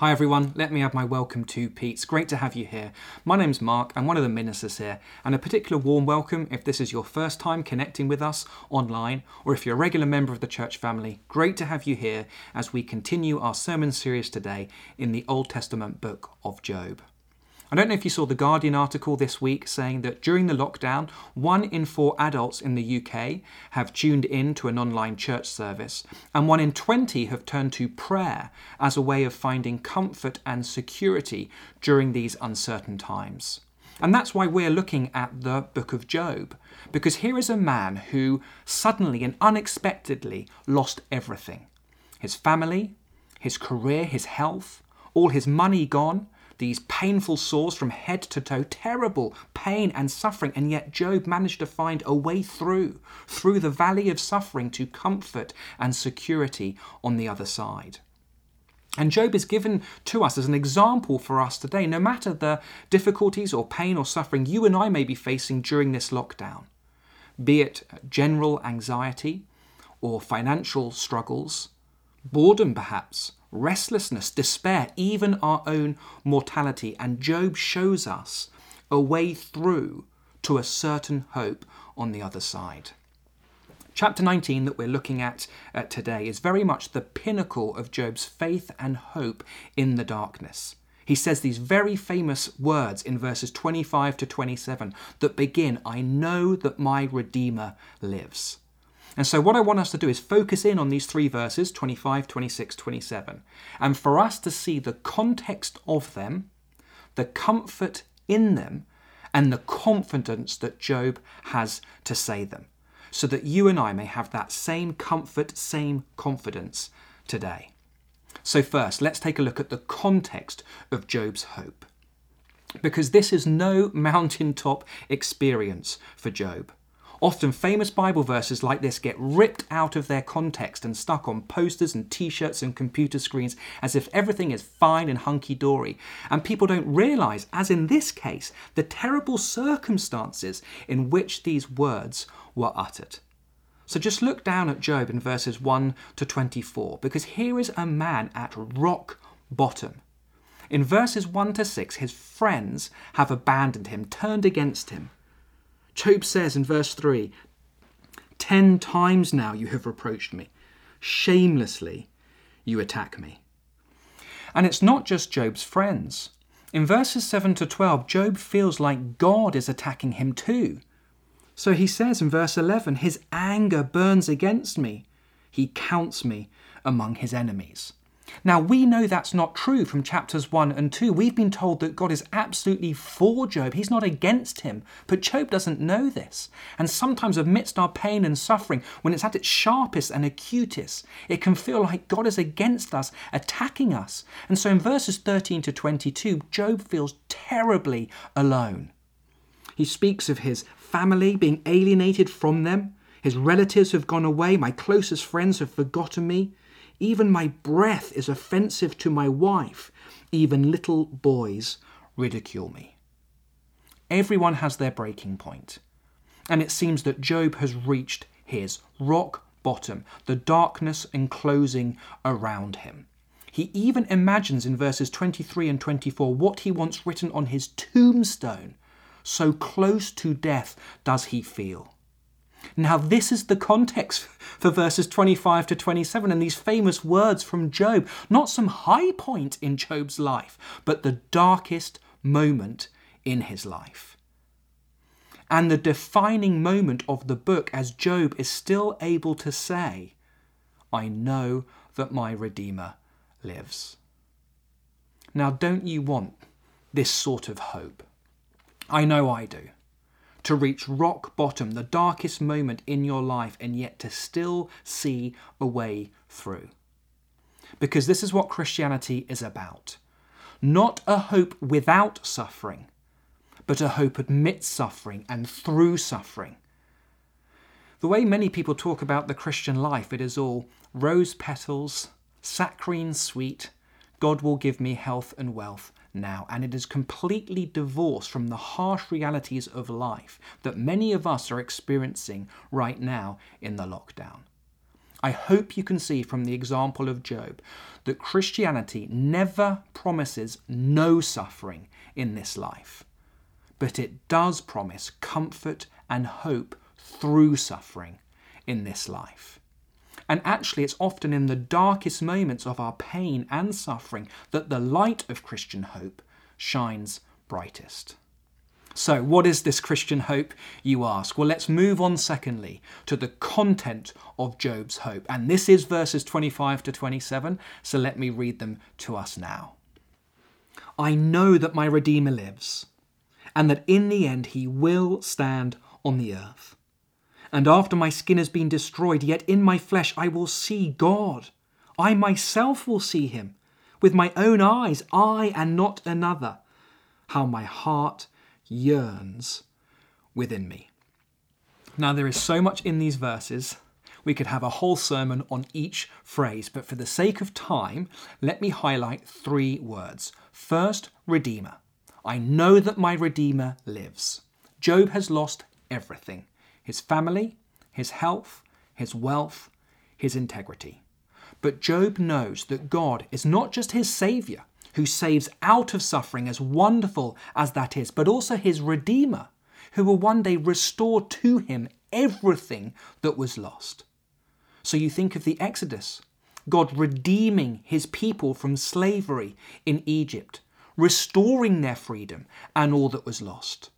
Hi everyone, let me add my welcome to Pete. It's great to have you here. My name's Mark, I'm one of the ministers here, and a particular warm welcome if this is your first time connecting with us online, or if you're a regular member of the church family. Great to have you here as we continue our sermon series today in the Old Testament book of Job. I don't know if you saw the Guardian article this week saying that during the lockdown, one in four adults in the UK have tuned in to an online church service, and one in 20 have turned to prayer as a way of finding comfort and security during these uncertain times. And that's why we're looking at the book of Job, because here is a man who suddenly and unexpectedly lost everything his family, his career, his health, all his money gone these painful sores from head to toe, terrible pain and suffering, and yet Job managed to find a way through, through the valley of suffering to comfort and security on the other side. And Job is given to us as an example for us today, no matter the difficulties or pain or suffering you and I may be facing during this lockdown, be it general anxiety or financial struggles, boredom perhaps, restlessness, despair, even our own mortality. And Job shows us a way through to a certain hope on the other side. Chapter 19 that we're looking at uh, today is very much the pinnacle of Job's faith and hope in the darkness. He says these very famous words in verses 25 to 27 that begin, I know that my Redeemer lives. And so, what I want us to do is focus in on these three verses 25, 26, 27, and for us to see the context of them, the comfort in them, and the confidence that Job has to say them, so that you and I may have that same comfort, same confidence today. So, first, let's take a look at the context of Job's hope. Because this is no mountaintop experience for Job. Often famous Bible verses like this get ripped out of their context and stuck on posters and t shirts and computer screens as if everything is fine and hunky dory. And people don't realize, as in this case, the terrible circumstances in which these words were uttered. So just look down at Job in verses 1 to 24, because here is a man at rock bottom. In verses 1 to 6, his friends have abandoned him, turned against him. Job says in verse 3 Ten times now you have reproached me. Shamelessly you attack me. And it's not just Job's friends. In verses 7 to 12, Job feels like God is attacking him too. So he says in verse 11, His anger burns against me. He counts me among his enemies. Now, we know that's not true from chapters 1 and 2. We've been told that God is absolutely for Job, He's not against him. But Job doesn't know this. And sometimes, amidst our pain and suffering, when it's at its sharpest and acutest, it can feel like God is against us, attacking us. And so, in verses 13 to 22, Job feels terribly alone. He speaks of his family being alienated from them. His relatives have gone away. My closest friends have forgotten me. Even my breath is offensive to my wife. Even little boys ridicule me. Everyone has their breaking point. And it seems that Job has reached his rock bottom, the darkness enclosing around him. He even imagines in verses 23 and 24 what he wants written on his tombstone. So close to death does he feel. Now, this is the context for verses 25 to 27 and these famous words from Job. Not some high point in Job's life, but the darkest moment in his life. And the defining moment of the book as Job is still able to say, I know that my Redeemer lives. Now, don't you want this sort of hope? I know I do to reach rock bottom, the darkest moment in your life, and yet to still see a way through. Because this is what Christianity is about not a hope without suffering, but a hope amidst suffering and through suffering. The way many people talk about the Christian life, it is all rose petals, saccharine sweet, God will give me health and wealth, now, and it is completely divorced from the harsh realities of life that many of us are experiencing right now in the lockdown. I hope you can see from the example of Job that Christianity never promises no suffering in this life, but it does promise comfort and hope through suffering in this life. And actually, it's often in the darkest moments of our pain and suffering that the light of Christian hope shines brightest. So, what is this Christian hope, you ask? Well, let's move on, secondly, to the content of Job's hope. And this is verses 25 to 27, so let me read them to us now. I know that my Redeemer lives, and that in the end he will stand on the earth. And after my skin has been destroyed, yet in my flesh I will see God. I myself will see him. With my own eyes, I and not another. How my heart yearns within me. Now, there is so much in these verses, we could have a whole sermon on each phrase, but for the sake of time, let me highlight three words. First, Redeemer. I know that my Redeemer lives. Job has lost everything his family, his health, his wealth, his integrity. But Job knows that God is not just his Saviour, who saves out of suffering, as wonderful as that is, but also his Redeemer, who will one day restore to him everything that was lost. So you think of the Exodus, God redeeming his people from slavery in Egypt, restoring their freedom and all that was lost.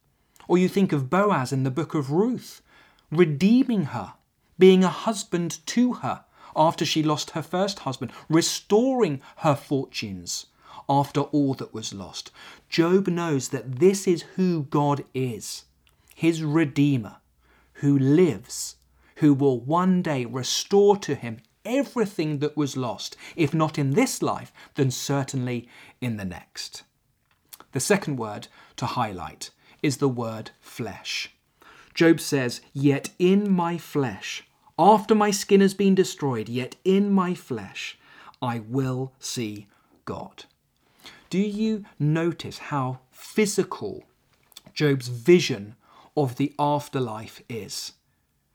Or you think of Boaz in the book of Ruth, redeeming her, being a husband to her after she lost her first husband, restoring her fortunes, after all that was lost. Job knows that this is who God is his Redeemer, who lives, who will one day restore to him everything that was lost, if not in this life, then certainly in the next. The second word to highlight is the word flesh. Job says, Yet in my flesh, after my skin has been destroyed, yet in my flesh, I will see God. Do you notice how physical Job's vision of the afterlife is?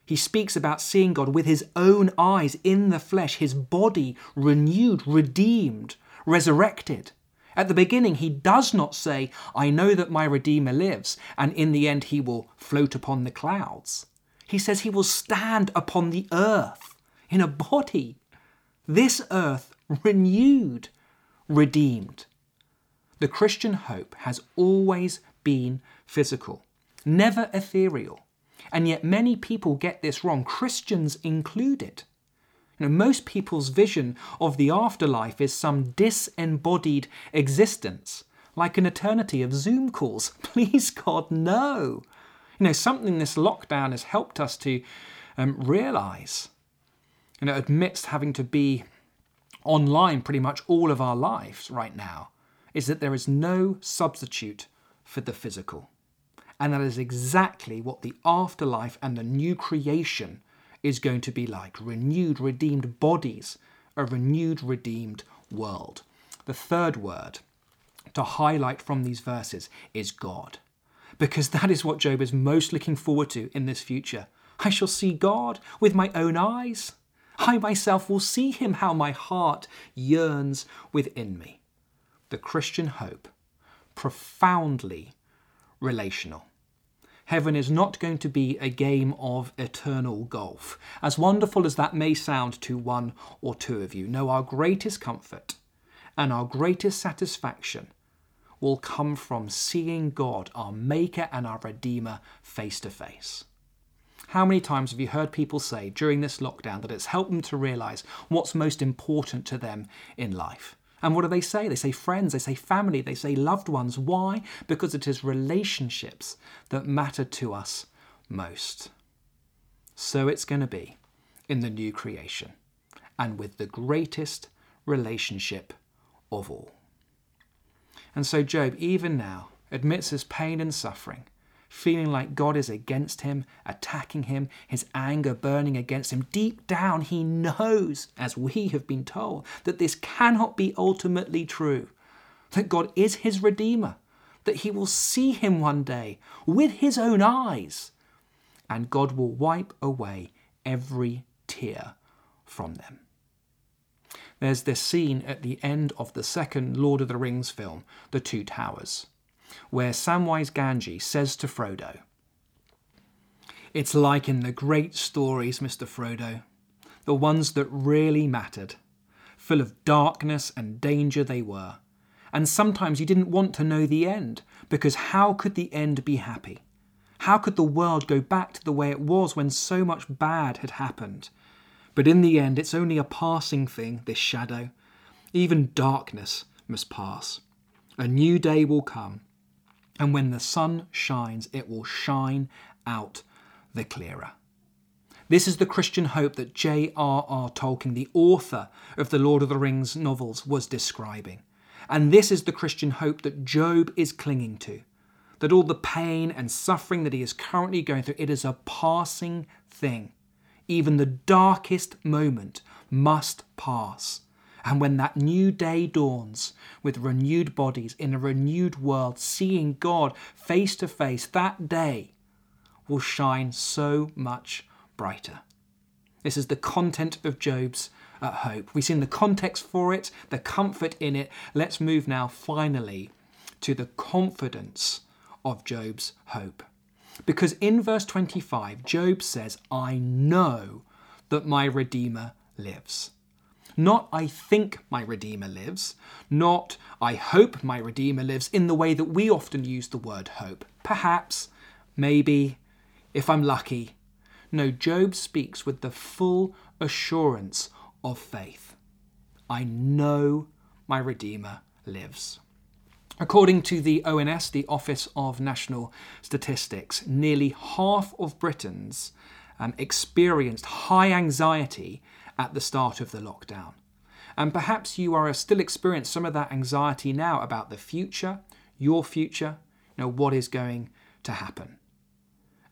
He speaks about seeing God with his own eyes in the flesh, his body renewed, redeemed, resurrected. At the beginning, he does not say, I know that my Redeemer lives, and in the end he will float upon the clouds. He says he will stand upon the earth in a body, this earth renewed, redeemed. The Christian hope has always been physical, never ethereal. And yet many people get this wrong, Christians included. You know, most people's vision of the afterlife is some disembodied existence, like an eternity of Zoom calls. Please, God, no. You know, something this lockdown has helped us to um, realize. You know, amidst having to be online pretty much all of our lives right now, is that there is no substitute for the physical. And that is exactly what the afterlife and the new creation is going to be like renewed, redeemed bodies, a renewed, redeemed world. The third word to highlight from these verses is God, because that is what Job is most looking forward to in this future. I shall see God with my own eyes. I myself will see him, how my heart yearns within me the Christian hope, profoundly relational. Heaven is not going to be a game of eternal golf, as wonderful as that may sound to one or two of you. No, our greatest comfort and our greatest satisfaction will come from seeing God, our Maker and our Redeemer, face to face. How many times have you heard people say during this lockdown that it's helped them to realize what's most important to them in life? And what do they say? They say friends, they say family, they say loved ones. Why? Because it is relationships that matter to us most. So it's going to be in the new creation and with the greatest relationship of all. And so Job, even now, admits his pain and suffering feeling like God is against him, attacking him, his anger burning against him. Deep down, he knows, as we have been told, that this cannot be ultimately true, that God is his Redeemer, that he will see him one day with his own eyes, and God will wipe away every tear from them. There's this scene at the end of the second Lord of the Rings film, The Two Towers, where Samwise Gamgee says to Frodo, It's like in the great stories, Mr. Frodo, the ones that really mattered. Full of darkness and danger they were. And sometimes you didn't want to know the end, because how could the end be happy? How could the world go back to the way it was when so much bad had happened? But in the end, it's only a passing thing, this shadow. Even darkness must pass. A new day will come, and when the sun shines, it will shine out the clearer. This is the Christian hope that J.R.R. Tolkien, the author of the Lord of the Rings novels, was describing. And this is the Christian hope that Job is clinging to. That all the pain and suffering that he is currently going through, it is a passing thing even the darkest moment must pass. And when that new day dawns with renewed bodies in a renewed world, seeing God face to face, that day will shine so much brighter. This is the content of Job's uh, hope. We've seen the context for it, the comfort in it. Let's move now finally to the confidence of Job's hope. Because in verse 25, Job says, I know that my Redeemer lives. Not I think my Redeemer lives, not I hope my Redeemer lives in the way that we often use the word hope. Perhaps, maybe, if I'm lucky. No, Job speaks with the full assurance of faith. I know my Redeemer lives. According to the ONS, the Office of National Statistics, nearly half of Britons um, experienced high anxiety at the start of the lockdown. And perhaps you are uh, still experiencing some of that anxiety now about the future, your future, you know, what is going to happen.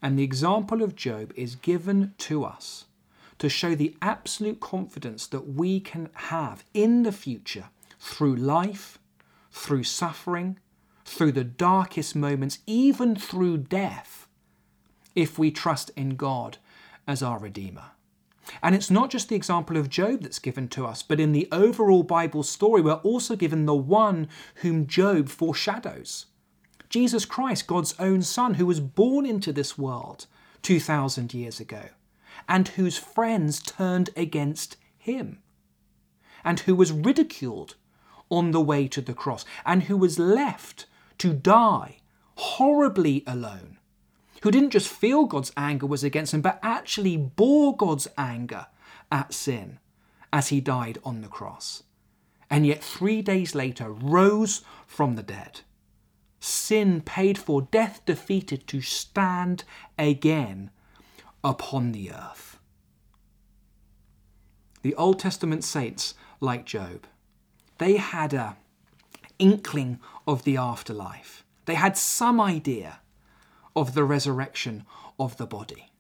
And the example of Job is given to us to show the absolute confidence that we can have in the future through life through suffering, through the darkest moments, even through death, if we trust in God as our Redeemer. And it's not just the example of Job that's given to us, but in the overall Bible story, we're also given the one whom Job foreshadows. Jesus Christ, God's own Son, who was born into this world 2,000 years ago, and whose friends turned against him, and who was ridiculed on the way to the cross and who was left to die horribly alone, who didn't just feel God's anger was against him, but actually bore God's anger at sin as he died on the cross. And yet, three days later, rose from the dead. Sin paid for, death defeated, to stand again upon the earth. The Old Testament saints, like Job, they had a inkling of the afterlife. They had some idea of the resurrection of the body.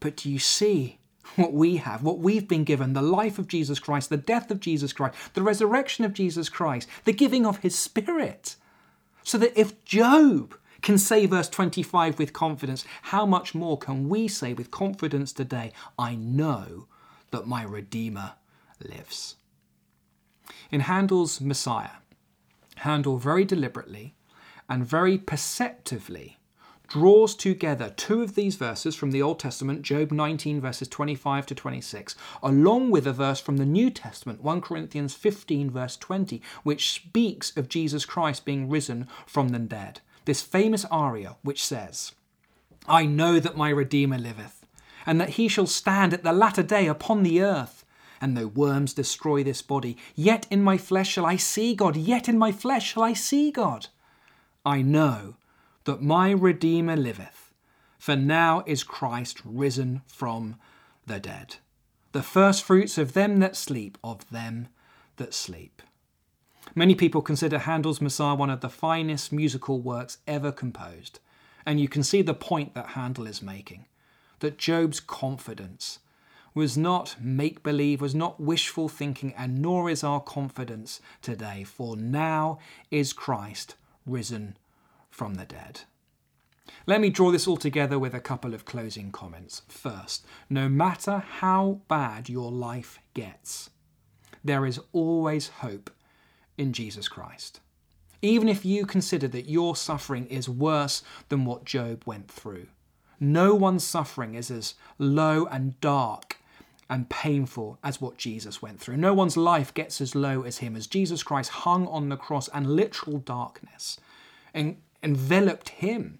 But do you see what we have, what we've been given the life of Jesus Christ, the death of Jesus Christ, the resurrection of Jesus Christ, the giving of his Spirit? So that if Job can say verse 25 with confidence, how much more can we say with confidence today, I know that my Redeemer lives? In Handel's Messiah, Handel very deliberately and very perceptively draws together two of these verses from the Old Testament, Job 19, verses 25 to 26, along with a verse from the New Testament, 1 Corinthians 15, verse 20, which speaks of Jesus Christ being risen from the dead. This famous aria, which says, I know that my Redeemer liveth, and that he shall stand at the latter day upon the earth and though worms destroy this body, yet in my flesh shall I see God, yet in my flesh shall I see God. I know that my Redeemer liveth, for now is Christ risen from the dead, the firstfruits of them that sleep, of them that sleep. Many people consider Handel's Messiah one of the finest musical works ever composed, and you can see the point that Handel is making that Job's confidence was not make believe, was not wishful thinking, and nor is our confidence today, for now is Christ risen from the dead. Let me draw this all together with a couple of closing comments. First, no matter how bad your life gets, there is always hope in Jesus Christ. Even if you consider that your suffering is worse than what Job went through, no one's suffering is as low and dark and painful as what Jesus went through. No one's life gets as low as him, as Jesus Christ hung on the cross and literal darkness en- enveloped him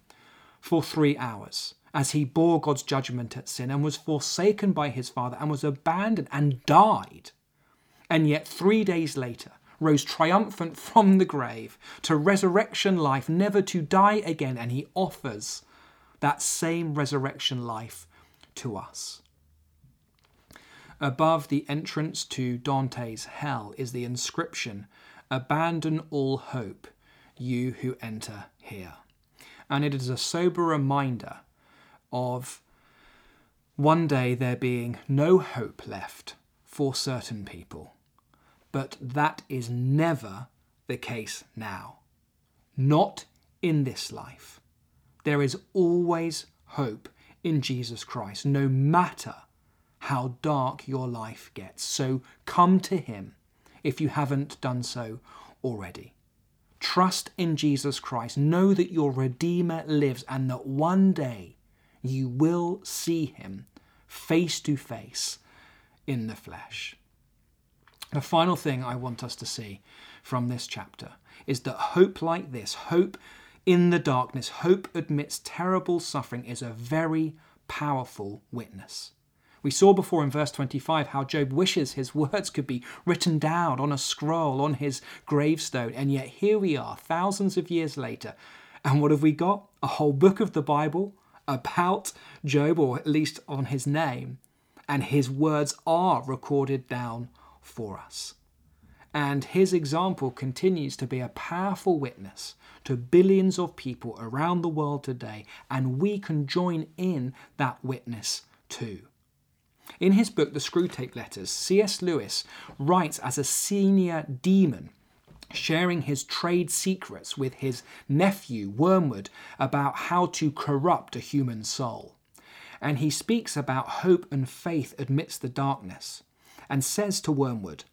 for three hours as he bore God's judgment at sin and was forsaken by his Father and was abandoned and died. And yet, three days later, rose triumphant from the grave to resurrection life, never to die again, and he offers that same resurrection life to us. Above the entrance to Dante's hell is the inscription Abandon all hope, you who enter here. And it is a sober reminder of one day there being no hope left for certain people. But that is never the case now. Not in this life. There is always hope in Jesus Christ, no matter how dark your life gets. So come to Him if you haven't done so already. Trust in Jesus Christ. Know that your Redeemer lives and that one day you will see Him face to face in the flesh. The final thing I want us to see from this chapter is that hope like this, hope in the darkness, hope amidst terrible suffering, is a very powerful witness. We saw before in verse 25 how Job wishes his words could be written down on a scroll on his gravestone, and yet here we are, thousands of years later. And what have we got? A whole book of the Bible about Job, or at least on his name, and his words are recorded down for us. And his example continues to be a powerful witness to billions of people around the world today, and we can join in that witness too. In his book, The Screwtape Letters, C.S. Lewis writes as a senior demon sharing his trade secrets with his nephew Wormwood about how to corrupt a human soul. And he speaks about hope and faith amidst the darkness and says to Wormwood,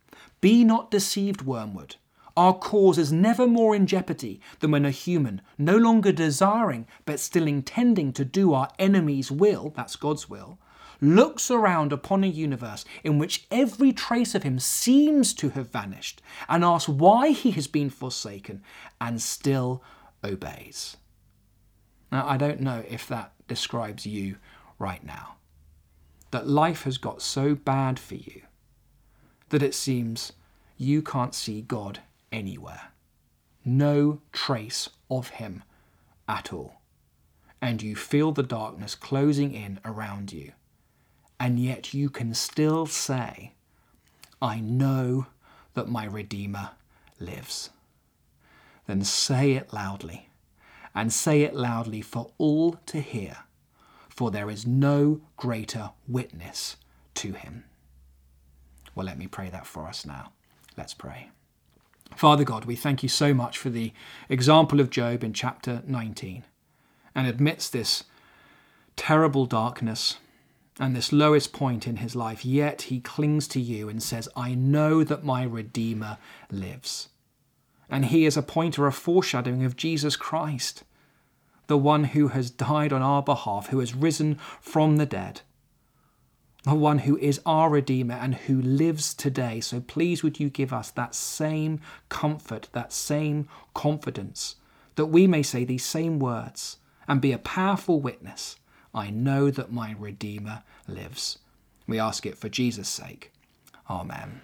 Be not deceived, Wormwood. Our cause is never more in jeopardy than when a human, no longer desiring but still intending to do our enemy's will, that's God's will, looks around upon a universe in which every trace of him seems to have vanished and asks why he has been forsaken and still obeys. Now, I don't know if that describes you right now. That life has got so bad for you that it seems you can't see God anywhere. No trace of Him at all. And you feel the darkness closing in around you and yet you can still say, I know that my Redeemer lives. Then say it loudly, and say it loudly for all to hear, for there is no greater witness to him. Well, let me pray that for us now. Let's pray. Father God, we thank you so much for the example of Job in chapter 19. And amidst this terrible darkness, and this lowest point in his life, yet he clings to you and says, I know that my Redeemer lives. And he is a pointer, a foreshadowing of Jesus Christ, the one who has died on our behalf, who has risen from the dead, the one who is our Redeemer and who lives today. So please, would you give us that same comfort, that same confidence, that we may say these same words and be a powerful witness I know that my Redeemer lives. We ask it for Jesus' sake. Amen.